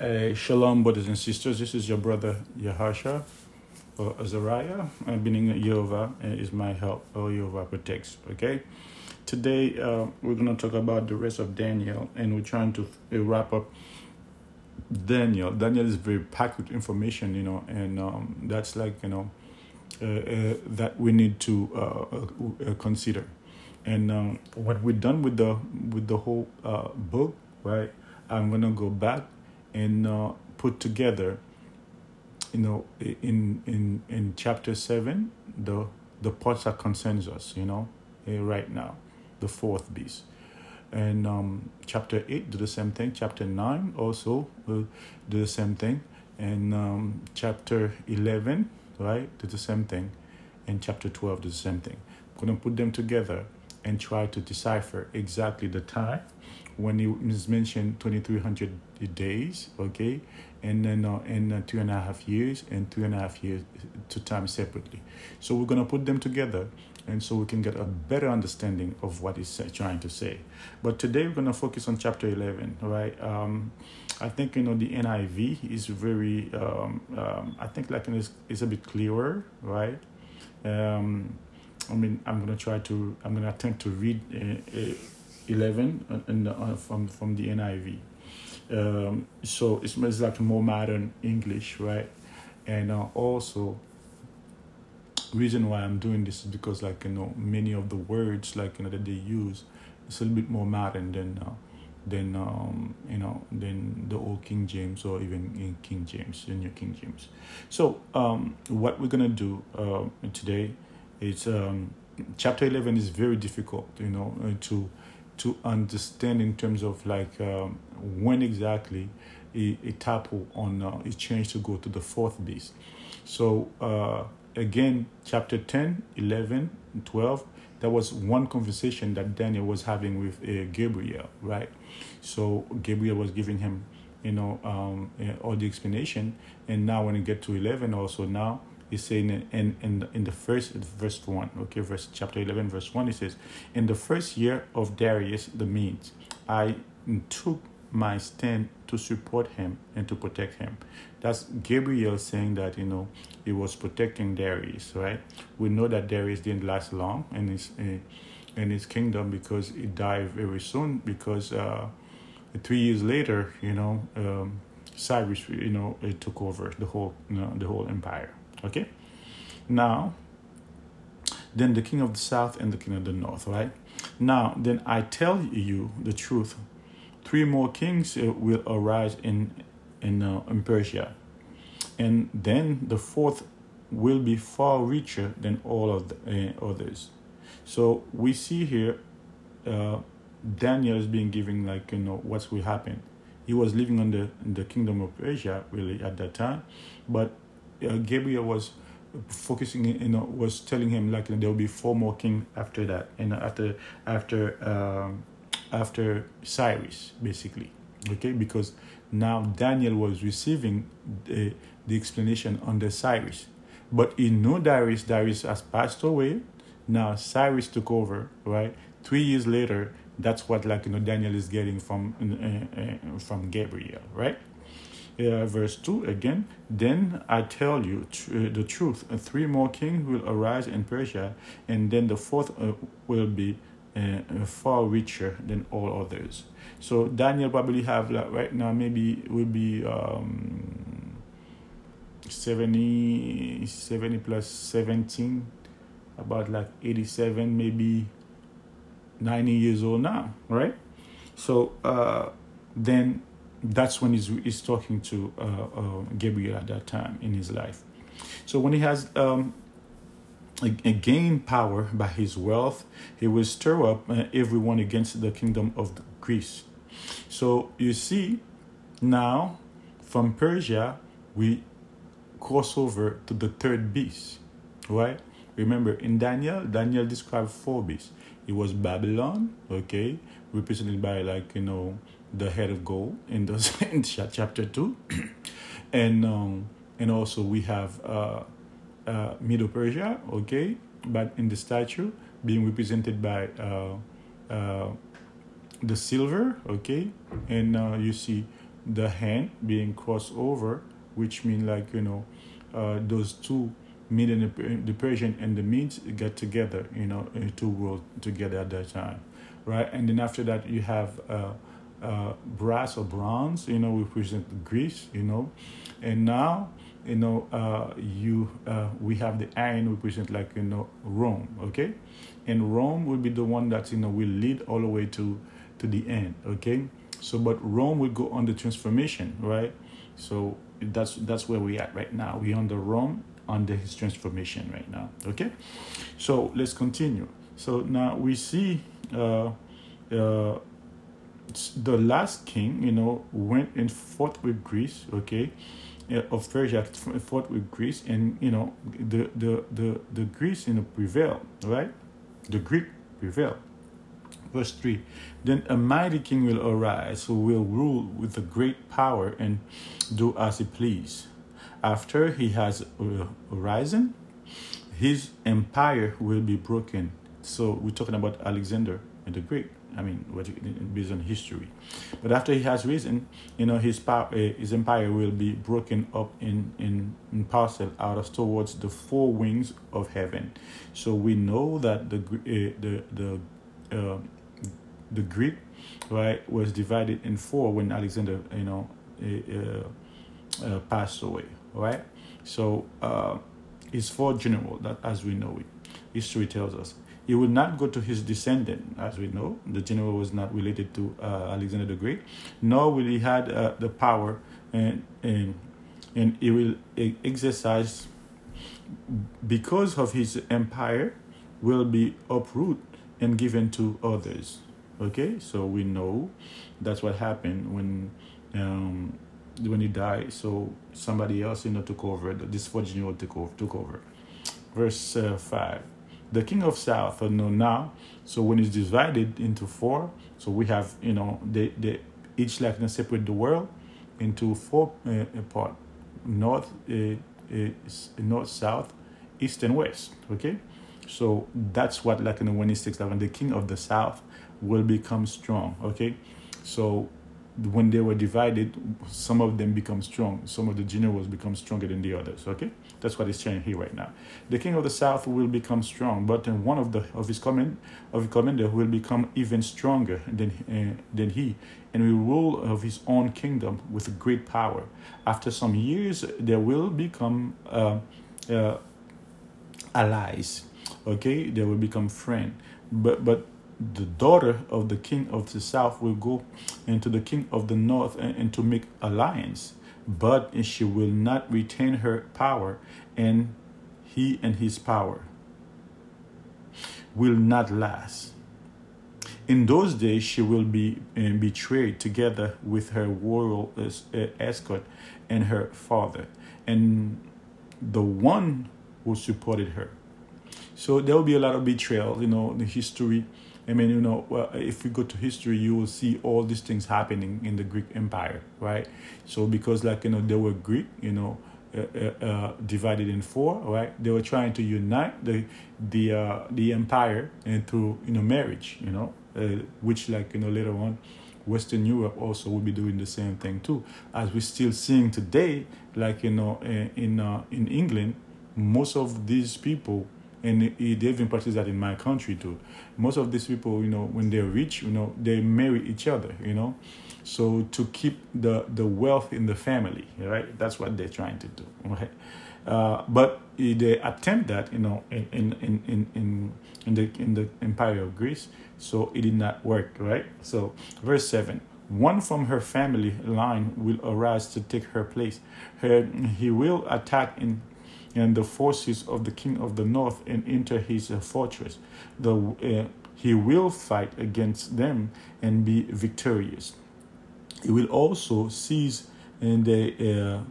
Uh, shalom, brothers and sisters. This is your brother Yahasha or Azariah, uh, meaning is my help or Jehovah protects. Okay. Today uh, we're going to talk about the rest of Daniel, and we're trying to uh, wrap up Daniel. Daniel is very packed with information, you know, and um, that's like you know uh, uh, that we need to uh, consider. And um, when we're done with the with the whole book, right? I'm gonna go back and uh, put together, you know, in in in chapter seven, the the parts that concerns us, you know, eh, right now, the fourth beast. And um, chapter 8 do the same thing. Chapter 9 also will do the same thing. And um, chapter 11, right, do the same thing. And chapter 12 do the same thing. I'm going to put them together and try to decipher exactly the time when it is mentioned 2300 days, okay, and then uh, in uh, two and a half years and two and a half years to time separately. So we're going to put them together and so we can get a better understanding of what he's trying to say. But today we're going to focus on chapter 11, right? Um, I think, you know, the NIV is very, um, um, I think like it's, it's a bit clearer, right? Um, I mean, I'm going to try to, I'm going to attempt to read uh, uh, 11 in the, uh, from, from the NIV. Um, so it's, it's like more modern English, right? And uh, also, reason why I'm doing this is because like you know many of the words like you know that they use it's a little bit more modern than uh, than um, you know than the old King James or even in King James in your King James. So um, what we're gonna do uh, today is um, chapter eleven is very difficult you know uh, to to understand in terms of like um, when exactly a, a on uh, is changed to go to the fourth beast. So uh, again, chapter 10, 11, 12, there was one conversation that Daniel was having with uh, Gabriel, right? So Gabriel was giving him, you know, um, uh, all the explanation. And now when you get to 11 also now, he's saying in, in, in the first verse 1, okay, verse chapter 11, verse 1, he says, In the first year of Darius the Medes, I took my stand to support him and to protect him. That's Gabriel saying that, you know, he was protecting Darius, right? We know that Darius didn't last long in his, in his kingdom because he died very soon because uh, three years later, you know, um, Cyrus, you know, it took over the whole, you know, the whole empire. Okay? Now, then the king of the south and the king of the north, right? Now, then I tell you the truth three more kings uh, will arise in in, uh, in Persia, and then the fourth will be far richer than all of the uh, others. So we see here, uh, Daniel is being given like you know what's will happen. He was living on the the kingdom of Persia really at that time, but uh, Gabriel was focusing you know was telling him like there will be four more kings after that and after after um, after Cyrus, basically. Okay, because now Daniel was receiving the, the explanation under Cyrus. But he knew Darius, Darius has passed away. Now Cyrus took over, right? Three years later, that's what like you know Daniel is getting from uh, uh, from Gabriel, right? Uh, verse 2 again. Then i tell you tr- the truth. Three more kings will arise in persia and then the fourth uh, will be uh, far richer than all others. So Daniel probably have like right now. Maybe will be um 70, 70 plus 17 about like 87 maybe 90 years old now right? So uh then that's when he's, he's talking to uh, uh, gabriel at that time in his life so when he has um gain power by his wealth, he will stir up uh, everyone against the kingdom of Greece. So you see, now from Persia, we cross over to the third beast, right? Remember, in Daniel, Daniel described four beasts. It was Babylon, okay, represented by like you know the head of gold in the in chapter two, and um, and also we have uh, uh, Medo-Persia, okay, but in the statue being represented by uh, uh, the silver, okay, and uh, you see the hand being crossed over, which mean like you know, uh, those two Median, the Persian and the Medes get together, you know, two worlds together at that time, right? And then after that, you have uh, brass or bronze, you know, we represent Greece, you know, and now, you know, uh, you uh, we have the iron We represent like you know Rome, okay, and Rome will be the one that you know will lead all the way to to the end, okay. So, but Rome will go on the transformation, right? So that's that's where we at right now. We on the Rome under his transformation right now. Okay, so let's continue. So now we see uh, uh, the last king, you know, went and fought with Greece. Okay, uh, of Persia fought with Greece, and you know the the the the Greece you know prevailed, right? The Greek prevailed. Verse 3 Then a mighty king will arise who will rule with a great power and do as he please. After he has uh, arisen, his empire will be broken. So we're talking about Alexander and the Great. I mean, what, based on history. But after he has risen, you know, his power, uh, his empire will be broken up in in, in parcel out of towards the four wings of heaven. So we know that the uh, the the uh, the Greek, right, was divided in four when Alexander, you know, uh, uh, passed away right? So uh, it's for general that as we know it. History tells us. He would not go to his descendant, as we know. The general was not related to uh, Alexander the Great, nor will he had uh, the power and and and he will exercise because of his empire will be uprooted and given to others. Okay, so we know that's what happened when um, when he died, so somebody else you know took over. This fourth general took over. Took over. Verse uh, five. The king of south, uh, no now. So when it's divided into four, so we have you know they they each like separate the world into four uh, part: north, uh, uh, north, south, east, and west. Okay, so that's what know, when he six like the king of the south will become strong. Okay, so when they were divided, some of them become strong. Some of the generals become stronger than the others. Okay, that's what he's saying here right now. The king of the south will become strong, but then one of the of his command of commander will become even stronger than uh, than he, and will rule of his own kingdom with great power. After some years, there will become uh, uh, allies. Okay, they will become friend, but but the daughter of the king of the south will go into the king of the north and, and, to make alliance but she will not retain her power and he and his power will not last. In those days she will be uh, betrayed together with her royal uh, escort and her father and the one who supported her. So there will be a lot of betrayal you know the history I mean, you know, well, if we go to history, you will see all these things happening in the Greek Empire, right? So because, like you know, they were Greek, you know, uh, uh, uh, divided in four, right? They were trying to unite the the uh, the empire and through you know marriage, you know, uh, which like you know later on, Western Europe also will be doing the same thing too, as we're still seeing today, like you know, in, uh, in England, most of these people and they even practice that in my country too. Most of these people, you know, when they're rich, you know, they marry each other, you know, so to keep the the wealth in the family, right? That's what they're trying to do, right? Uh, but they attempt that, you know, in in in in in the in the Empire of Greece, so it did not work, right? So verse seven. One from her family line will arise to take her place. Her, he will attack in and the forces of the king of the north and enter his uh, fortress. The, uh, he will fight against them and be victorious. He will also seize in the, uh,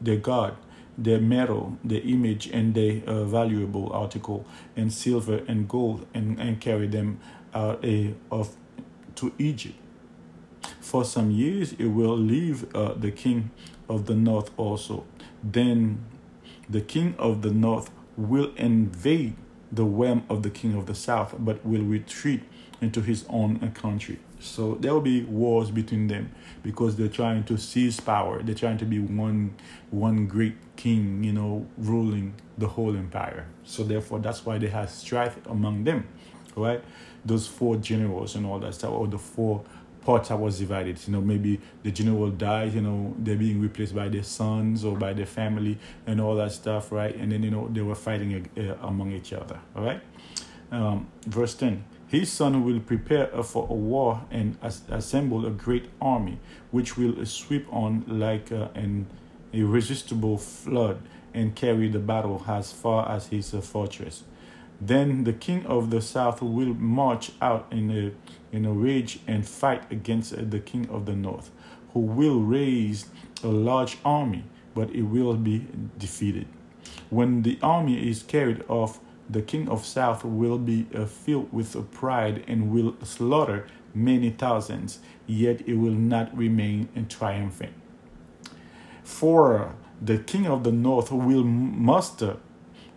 their god, the metal, the image, and the uh, valuable article, and silver and gold, and, and carry them out uh, of to Egypt. For some years, it will leave uh, the king of the north also. Then the king of the north will invade the realm of the king of the south, but will retreat into his own country. So there will be wars between them because they're trying to seize power. They're trying to be one one great king, you know, ruling the whole empire. So therefore, that's why they have strife among them, right? Those four generals and all that stuff, or the four that was divided. You know, maybe the general died, you know, they're being replaced by their sons or by their family and all that stuff, right? And then, you know, they were fighting uh, among each other, all right? Um, verse 10 His son will prepare for a war and as- assemble a great army, which will sweep on like uh, an irresistible flood and carry the battle as far as his uh, fortress. Then the king of the south will march out in a in a rage and fight against the king of the north, who will raise a large army, but it will be defeated. When the army is carried off, the king of south will be uh, filled with pride and will slaughter many thousands, yet it will not remain triumphant. For the king of the north will muster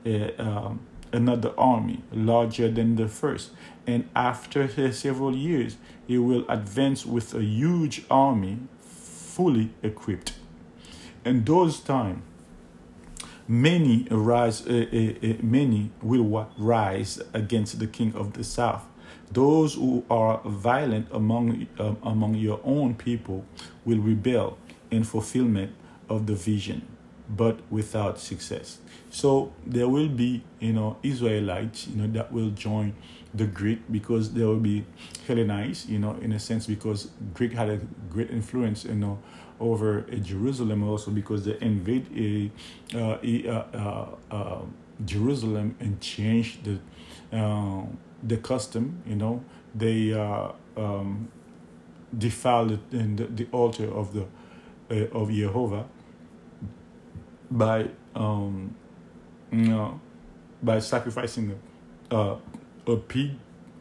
uh, um, another army larger than the first, and after several years, he will advance with a huge army fully equipped. In those times, many rise, uh, uh, uh, many will rise against the king of the south. Those who are violent among uh, among your own people will rebel in fulfillment of the vision, but without success. So there will be, you know, Israelites, you know, that will join the Greek because they will be Hellenized, you know, in a sense because Greek had a great influence, you know, over Jerusalem also because they invade a, uh, a uh, uh, Jerusalem and changed the uh, the custom, you know, they uh, um, defiled the, the altar of the uh, of Jehovah by um, you know, by sacrificing a, uh, a pig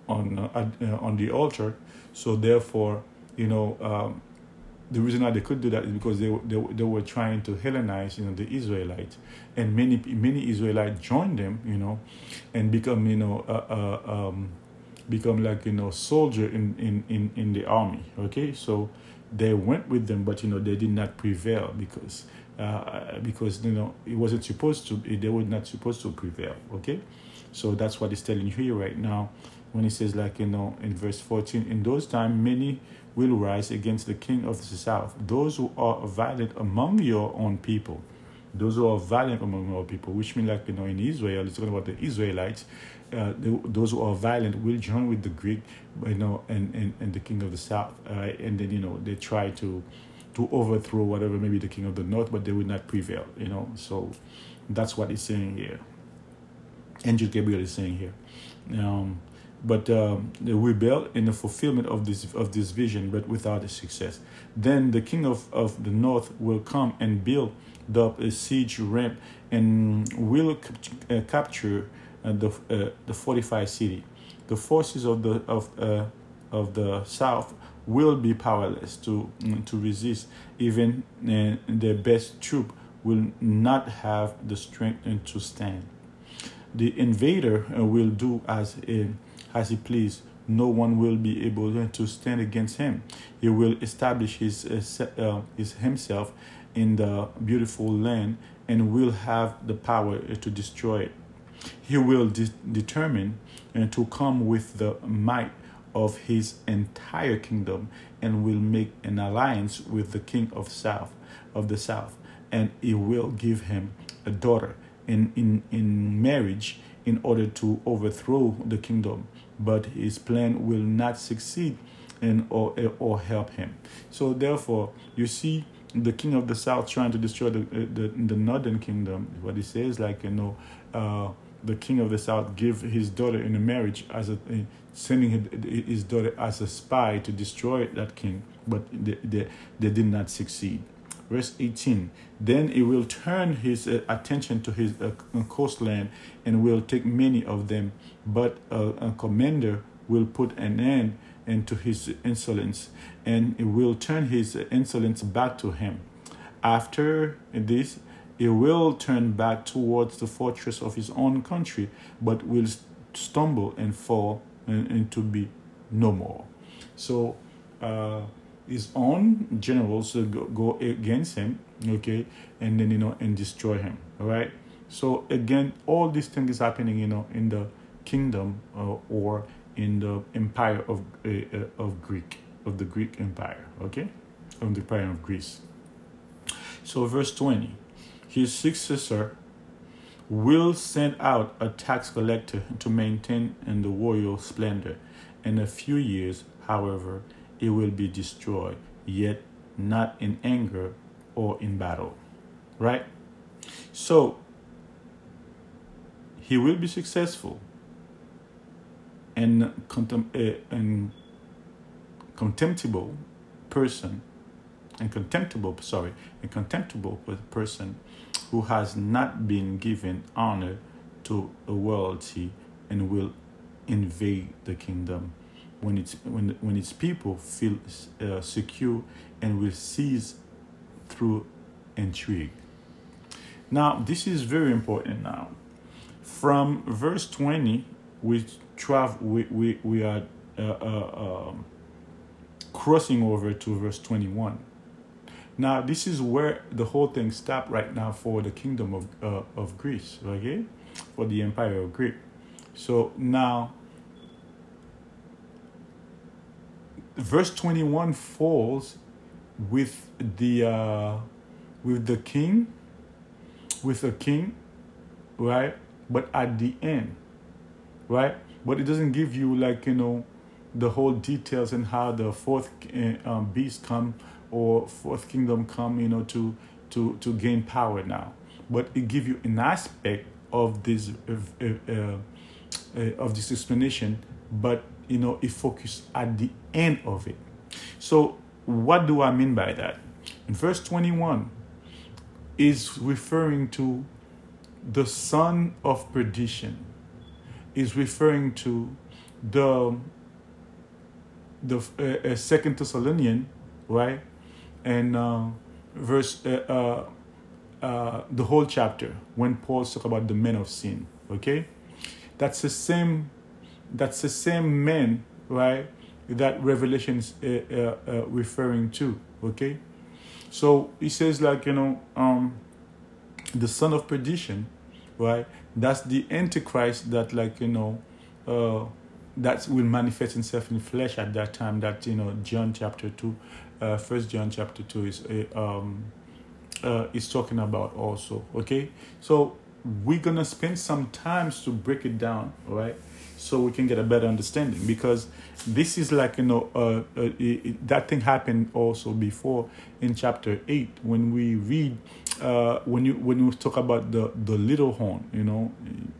on uh, uh, on the altar. So therefore, you know, um, the reason why they could do that is because they, they they were trying to Hellenize, you know, the Israelites, and many many Israelites joined them, you know, and become you know uh, uh, um, become like you know soldier in, in in in the army. Okay, so they went with them, but you know they did not prevail because uh, because you know it wasn't supposed to they were not supposed to prevail okay? So that's what he's telling you right now when he says like you know in verse 14 in those times many will rise against the king of the south those who are violent among your own people. Those who are violent among your people which mean like you know in israel it's talking about the israelites uh, the, those who are violent will join with the greek you know and, and, and the king of the south uh, and then you know they try to to overthrow whatever maybe the king of the north, but they will not prevail. You know, so that's what he's saying here. Angel Gabriel is saying here. Um, but um, they rebel in the fulfillment of this of this vision, but without a success. Then the king of, of the north will come and build up a siege ramp and will uh, capture uh, the uh, the fortified city. The forces of the of uh, of the south will be powerless to mm, to resist. Even uh, the best troop will not have the strength to stand. The invader uh, will do as uh, as he please. No one will be able to stand against him. He will establish his uh, his himself in the beautiful land and will have the power to destroy it. He will de- determine to come with the might of his entire kingdom and will make an alliance with the king of south of the south. And he will give him a daughter in, in, in marriage in order to overthrow the kingdom. But his plan will not succeed and or, or help him. So therefore you see the king of the south trying to destroy the the, the northern kingdom. What he says like you know uh, the king of the south give his daughter in a marriage as a sending his daughter as a spy to destroy that king, but they, they, they did not succeed. Verse 18 Then he will turn his uh, attention to his uh, coastland and will take many of them, but a commander will put an end into his insolence, and will turn his insolence back to him. After this, he will turn back towards the fortress of his own country, but will stumble and fall and, and to be no more. So uh, his own generals go, go against him, okay, and then you know and destroy him. All right. So again, all these things is happening, you know, in the kingdom uh, or in the empire of uh, uh, of Greek of the Greek Empire. Okay, of the empire of Greece. So verse twenty, his successor will send out a tax collector to maintain in the royal splendor. In a few years, however, it will be destroyed, yet not in anger or in battle. Right? So, he will be successful and uh, and contemptible person and contemptible sorry a contemptible person who has not been given honor to a royalty and will invade the kingdom when its when when its people feel uh, secure and will seize through intrigue. Now this is very important. Now, from verse twenty, we travel we we we are uh, uh, um, crossing over to verse twenty one. Now this is where the whole thing stopped right now for the kingdom of uh, of Greece, okay, for the empire of Greece. So now verse 21 falls with the uh, with the king with a king right? But at the end right? But it doesn't give you like you know the whole details and how the fourth uh, um, beast come or fourth kingdom come you know to to to gain power now but it give you an aspect of this uh, uh, uh, of this explanation but you know, it focused at the end of it. So, what do I mean by that? In verse 21 is referring to the son of perdition, is referring to the the uh, uh, second Thessalonian, right? And uh, verse uh, uh, the whole chapter when Paul talk about the men of sin. Okay, that's the same that's the same men, right? That Revelation is uh, uh, uh, referring to. Okay, so he says like you know, um, the son of perdition, right? That's the antichrist that like you know, that will manifest himself in flesh at that time. That you know, John chapter two, uh, First John chapter two is uh, um, uh, is talking about also. Okay, so we're gonna spend some times to break it down, right? so we can get a better understanding because this is like you know uh, uh, it, that thing happened also before in chapter 8 when we read uh, when you when you talk about the the little horn you know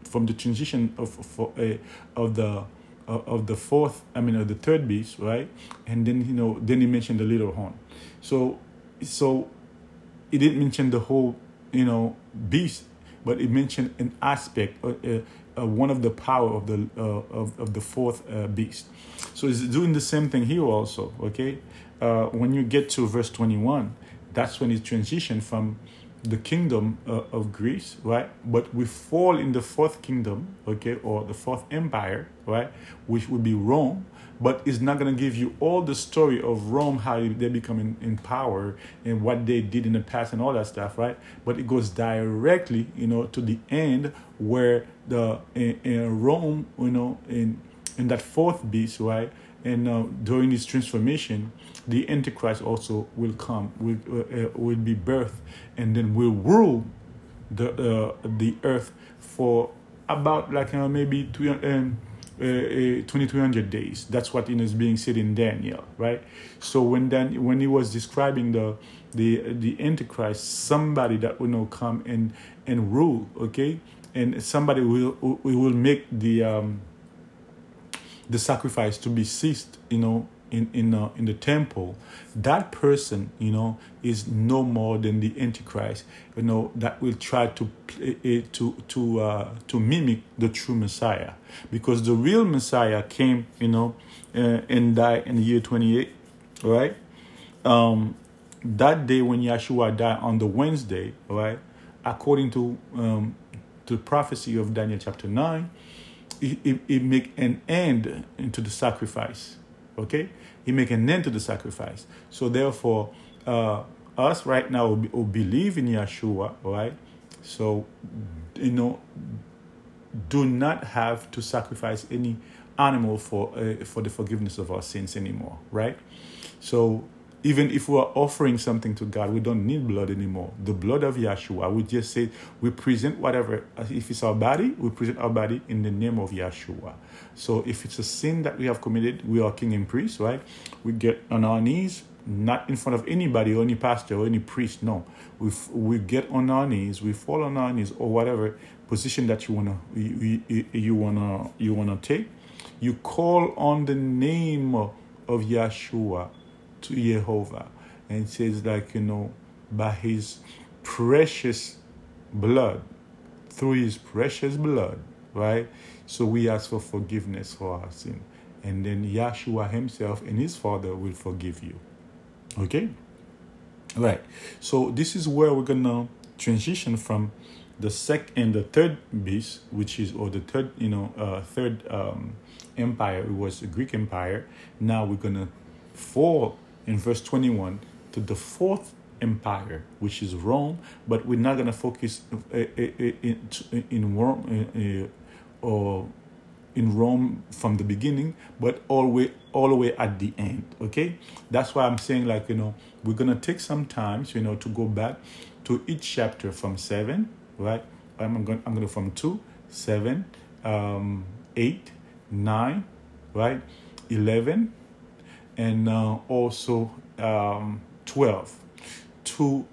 from the transition of for, uh, of the of the fourth i mean of the third beast right and then you know then he mentioned the little horn so so he didn't mention the whole you know beast but it mentioned an aspect uh, uh, uh, one of the power of the uh, of, of the fourth uh, beast. So it's doing the same thing here also. Okay, uh, when you get to verse twenty one, that's when it transitioned from the kingdom uh, of Greece, right? But we fall in the fourth kingdom, okay, or the fourth empire, right, which would be Rome but it's not going to give you all the story of Rome, how they become in, in, power and what they did in the past and all that stuff, right? But it goes directly, you know, to the end where the in, in Rome, you know, in in that fourth beast, right? And uh, during this transformation, the Antichrist also will come, will uh, uh will be birthed, and then will rule the uh, the earth for about like know, maybe two. Um, uh, uh 2300 days that's what is being said in daniel right so when then when he was describing the the the antichrist somebody that will now come and and rule okay and somebody will we will make the um the sacrifice to be ceased you know in in uh, in the temple, that person, you know, is no more than the antichrist, you know, that will try to uh, to to uh, to mimic the true Messiah, because the real Messiah came, you know, uh, and died in the year twenty eight, right? Um, that day when Yeshua died on the Wednesday, right? According to um, the prophecy of Daniel chapter nine, it, it make an end into the sacrifice Okay? He make an end to the sacrifice. So therefore, uh, us right now who believe in Yeshua, right? So, you know, do not have to sacrifice any animal for uh, for the forgiveness of our sins anymore, right? So even if we are offering something to God, we don't need blood anymore. The blood of Yeshua, we just say we present whatever. If it's our body, we present our body in the name of Yeshua. So if it's a sin that we have committed, we are king and priest, right? We get on our knees, not in front of anybody or any pastor or any priest. No, we we get on our knees, we fall on our knees or whatever position that you wanna you, you, you wanna you wanna take. You call on the name of Yeshua to Jehovah, and says like you know by His precious blood, through His precious blood, right? So we ask for forgiveness for our sin, and then Yeshua Himself and His Father will forgive you. Okay? Right. So this is where we're gonna transition from the second and the third beast, which is or the third, you know, uh, third um, empire. It was the Greek Empire. Now we're gonna fall in verse twenty-one to the fourth empire, which is Rome. But we're not gonna focus uh, uh, in, in Rome or in Rome from the beginning, but all the way all the way at the end. Okay, that's why I'm saying like you know we're gonna take some time, you know, to go back to each chapter from seven, right? I'm going I'm gonna from two, seven, um, eight, nine, right, eleven, and uh, also um, twelve to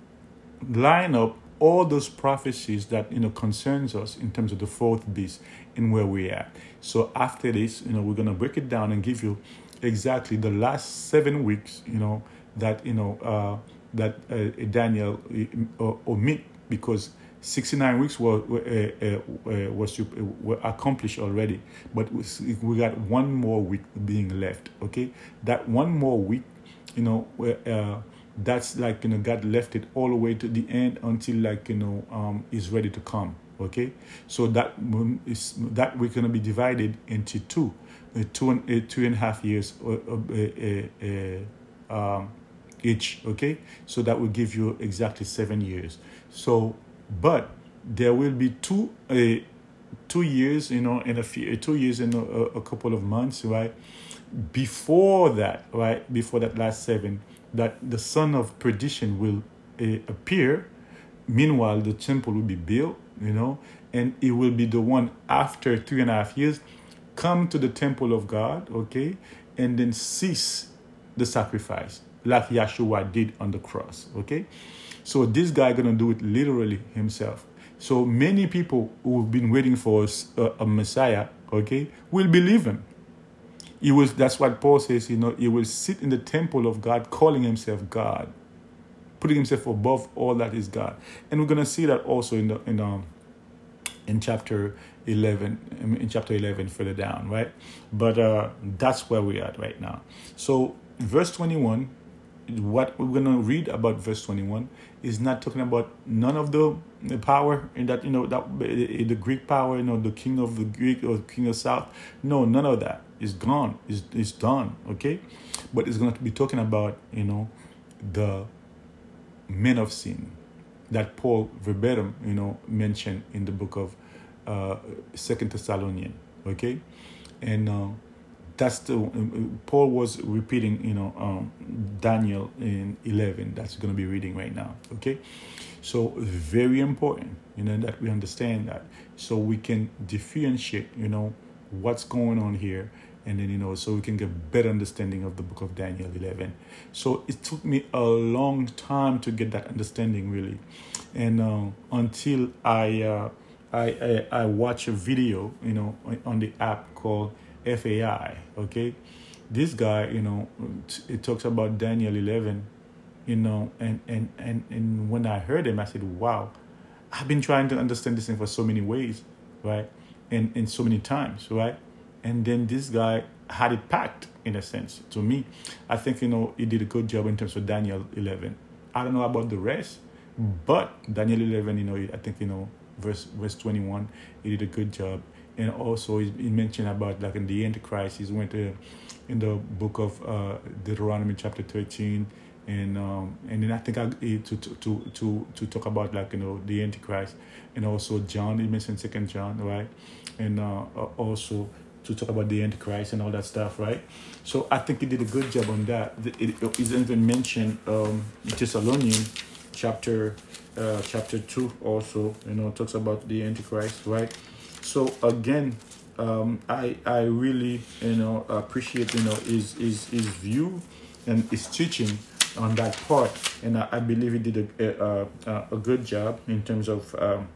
line up all those prophecies that you know concerns us in terms of the fourth beast and where we're. So after this, you know, we're gonna break it down and give you exactly the last seven weeks, you know, that you know uh, that uh, Daniel uh, omit because 69 weeks were were, uh, uh, was were accomplished already, but we got one more week being left. Okay, that one more week, you know, uh, that's like you know God left it all the way to the end until like you know um, is ready to come okay? So that is that we're going to be divided into two uh, two and uh, two and a half years uh, uh, uh, um, each okay? So that will give you exactly seven years. So but there will be two uh, two years you know in a few two years in a, a couple of months right before that right before that last seven that the son of perdition will appear meanwhile the temple will be built you know, and it will be the one after three and a half years come to the temple of God, okay, and then cease the sacrifice like Yeshua did on the cross, okay? So this guy gonna do it literally himself. So many people who've been waiting for a, a Messiah, okay, will believe him. He will. That's what Paul says. You know, he will sit in the temple of God, calling himself God putting himself above all that is God. And we're gonna see that also in the in um in chapter 11 in chapter 11 further down right but uh that's where we're at right now so verse 21 what we're going to read about verse 21 is not talking about none of the, the power in that you know that the greek power you know the king of the greek or king of south. No none of that. Is gone. Is is done okay? But it's going to be talking about you know the men of sin that Paul verbatim, you know, mentioned in the book of uh, Second Thessalonian. Okay, and uh, that's the uh, Paul was repeating, you know, um, Daniel in eleven. That's going to be reading right now. Okay, so very important, you know, that we understand that, so we can differentiate, you know, what's going on here and then you know so we can get better understanding of the book of daniel 11 so it took me a long time to get that understanding really and uh, until I, uh, I, I i watch a video you know on the app called fai okay? This guy you know it talks about daniel 11 you know and and and, and when i heard him i said wow i've been trying to understand this thing for so many ways right? And and so many times right? And then this guy had it packed in a sense to me. I think you know he did a good job in terms of daniel 11 i don't know about the rest but daniel 11 you know i think you know verse verse 21 he did a good job and also he, mentioned about like in the Antichrist. He went to in the book of uh, Deuteronomy chapter thirteen, and um, and then I think I to to to to talk about like you know the Antichrist, and also John. He mentioned Second John, right, and uh, also to talk about the Antichrist and all that stuff, right? So I think he did a good job on that. It, it, even mentioned um, Thessalonian chapter uh, chapter two also, you know, talks about the Antichrist, right? So again, um, I I really you know appreciate you know his his his view and his teaching on that part, and I, I believe he did a, a a good job in terms of um,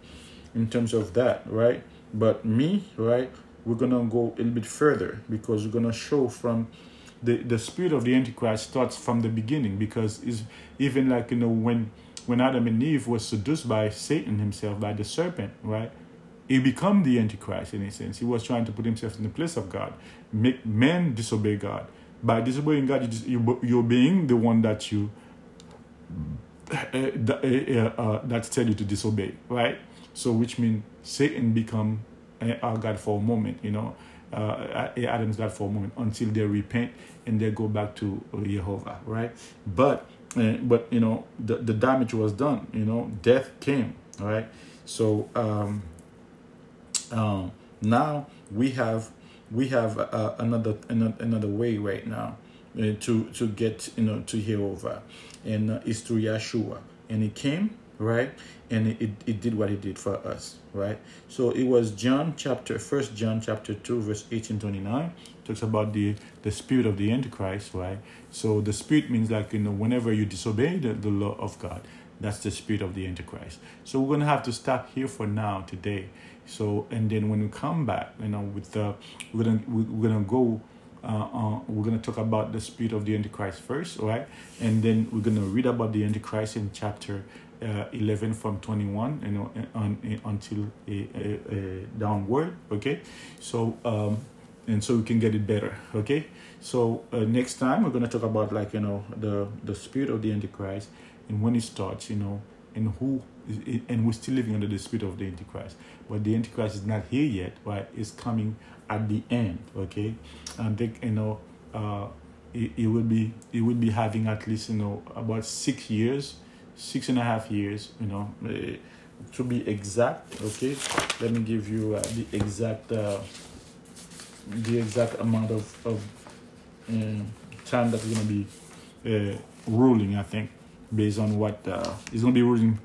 in terms of that, right? But me, right? We're gonna go a little bit further because we're gonna show from the the spirit of the Antichrist starts from the beginning because is even like you know when when Adam and Eve was seduced by Satan himself by the serpent, right? He become the antichrist in a sense. He was trying to put himself in the place of God, make men disobey God. By disobeying God, you you're obeying the one that you uh, uh, uh, that's tell you to disobey, right? So, which means Satan become our God for a moment, you know, uh, Adam's God for a moment until they repent and they go back to Jehovah, right? But, but you know, the, the damage was done, you know, death came, right? So, um, um, now we have we have uh, another, another another way right now uh, to to get you know to Jehovah, and uh, it's through Yeshua, and he came right, and it, it did what he did for us, right. So it was John chapter First John chapter two verse eighteen twenty nine talks about the the spirit of the Antichrist, right. So the spirit means like you know whenever you disobey the, the law of God, that's the spirit of the Antichrist. So we're gonna have to stop here for now today so and then when we come back, you know, with the we're gonna we're gonna go. Uh, uh, we're gonna talk about the spirit of the Antichrist first, right? And then we're gonna read about the Antichrist in chapter uh, 11 from 21 you know on, until a, a, a downward okay so um and so we can get it better okay so uh, next time we're going to talk about like you know the the spirit of the antichrist and when it starts you know and who and we're still living under the spirit of the antichrist. But the antichrist is not here yet right it's coming at the end okay? And they you know uh it, it will be it will be having at least you know about six years six and a half years you know uh, to be exact okay? Let me give you uh, the exact uh, the exact amount of, of uh, time that we're going to be uh, ruling i think based on what uh, is going to be ruling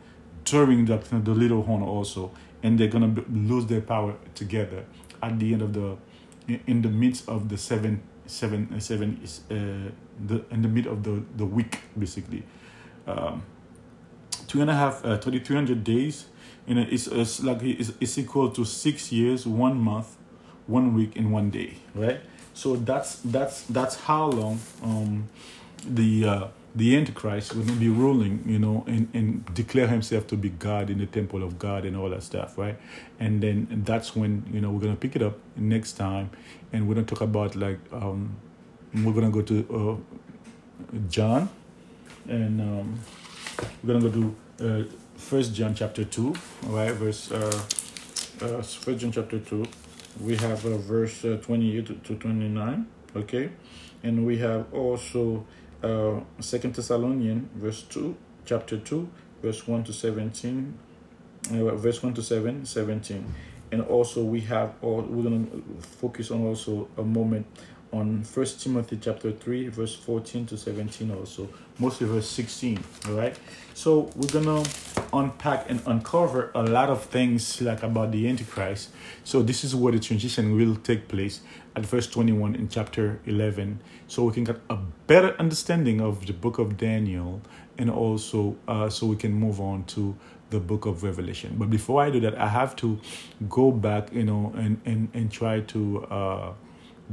the, the little horn also and they're gonna lose their power together at the end of the in the midst of the seven seven uh, seven is uh, the in the mid of the the week basically. Um, two and a half uh, 2300 days and it's, it's like it's, it's equal to six years one month one week and one day right? So that's that's that's how long um the uh the Antichrist will be ruling, you know, and, and declare himself to be God in the temple of God and all that stuff, right? And then that's when, you know, we're going to pick it up next time and we're going to talk about like, um, we're going to go to uh, John and um, we're going to go to uh, First John chapter 2, right? Verse, uh, uh, First John chapter 2. We have uh, verse uh, 28 to 29, okay? And we have also uh, Second Thessalonian, verse two, chapter two, verse one to seventeen, uh, verse one to seven, 17. and also we have all we're gonna focus on also a moment on First Timothy chapter three, verse fourteen to seventeen, also mostly verse sixteen. All right, so we're gonna unpack and uncover a lot of things like about the Antichrist. So this is where the transition will take place at verse 21 in chapter 11 so we can get a better understanding of the book of daniel and also uh, so we can move on to the book of revelation. But before i do that i have to go back you know and and, and try to uh,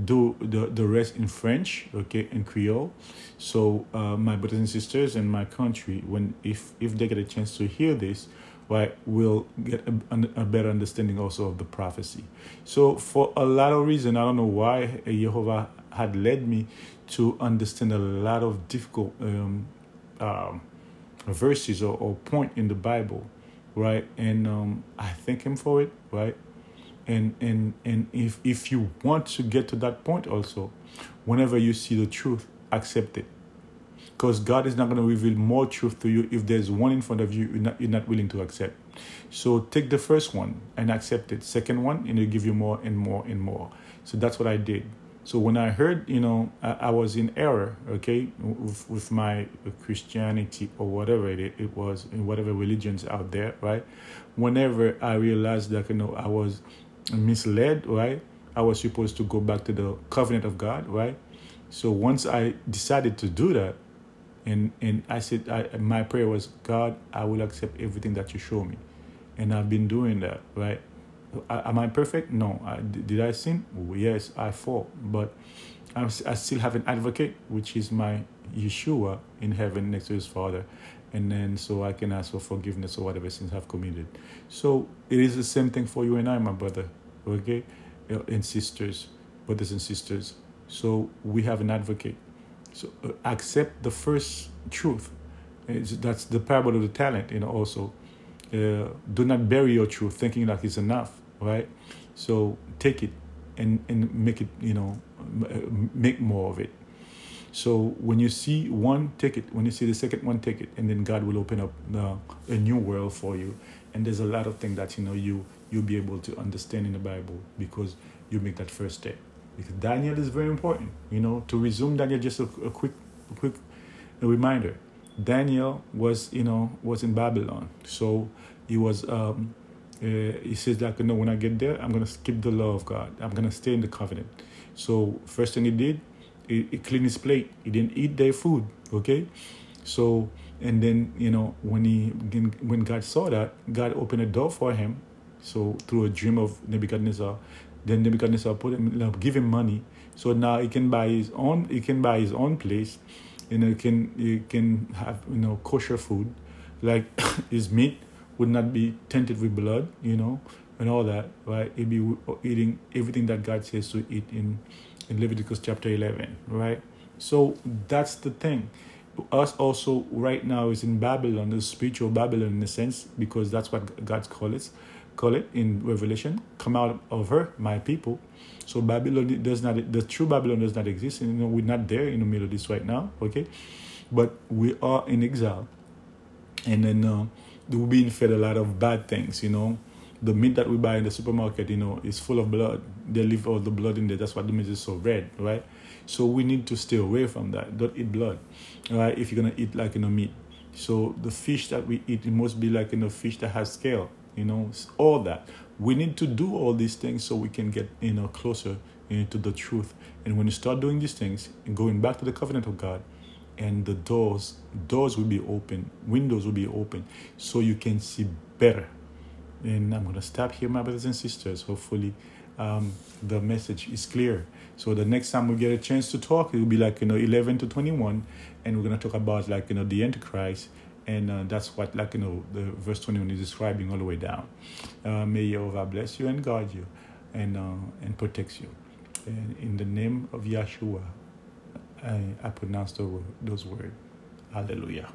do the, the rest in french okay in creole. So uh, my brothers and sisters in my country when if if they get a chance to hear this right, will get a, a, better understanding also of the prophecy. So, for a lot of reason, I don't know why Jehovah had led me to understand a lot of difficult um, um, verses or, or point in the Bible, right? And um, I thank Him for it, right? and and and if if you want to get to that point also whenever you see the truth accept it because god is not going to reveal more truth to you if there's one in front of you you're not, you're not willing to accept so take the first one and accept it second one and it'll give you more and more and more so that's what i did so when I heard, you know, I, I was in error, okay, with, with, my Christianity or whatever it, it was, in whatever religions out there, right? Whenever I realized that, you know, I was misled, right? I was supposed to go back to the covenant of God, right? So once I decided to do that, and and I said, I, my prayer was, God, I will accept everything that you show me, and I've been doing that, right? Am I perfect? No. I, did I sin? Yes, I fall, but I'm, I still have an advocate, which is my Yeshua in heaven next to his Father, and then so I can ask for forgiveness or whatever sins I've committed. So it is the same thing for you and I, my brother, okay, and sisters, brothers and sisters. So we have an advocate. So uh, accept the first truth. It's, that's the parable of the talent, you know. Also, uh, do not bury your truth thinking that it's enough, right? So take it and and make it, you know, make more of it. So when you see one, take it. When you see the second one, take it, and then God will open up uh, a new world for you. And there's a lot of things that you know you you'll be able to understand in the Bible because you make that first step. Because Daniel is very important. You know, to resume Daniel, just a, a quick, a quick reminder. Daniel was, you know, was in Babylon, so he was. Um, uh, he says like, know, when I get there, I'm gonna skip the law of God. I'm gonna stay in the covenant. So first thing he did, he, he cleaned his plate. He didn't eat their food. Okay, so and then you know when he when God saw that, God opened a door for him. So through a dream of Nebuchadnezzar, then Nebuchadnezzar put him, give him money. So now he can buy his own. He can buy his own place. Know, he can he can have you know kosher food, like his meat would not be tainted with blood. You know, and all that. Right? He'd be eating everything that God says to eat in in Leviticus chapter 11, right? So that's the thing. Us also right now is in Babylon, the spiritual Babylon in a sense, because that's what God's call it, call it in Revelation. Come out of her, my people. So Babylon does not, the true Babylon does not exist. And, you know, we're not there in the middle of this right now, okay? But we are in exile. And then uh, we're being fed a lot of bad things, you know the meat that we buy in the supermarket, you know, is full of blood. They leave all the blood in there. That's why the meat is so red, right? So we need to stay away from that. Don't eat blood, right? If you're gonna eat like you know meat. So the fish that we eat, it must be like you know fish that has scale. You know, all that. We need to do all these things so we can get you know closer into the truth. And when you start doing these things and going back to the covenant of God, and the doors doors will be open, windows will be open, so you can see better and I'm to stop here, my brothers and sisters. Hopefully, um, the message is clear. So the next time we get a chance to talk, it will be like you know 11 to 21, and we're to talk about like you know the Antichrist, and uh, that's what like you know the verse 21 is describing all the way down. Uh, may Jehovah bless you and guard you, and uh, and protects you. And in the name of Yeshua, I, I pronounce the those words. Hallelujah.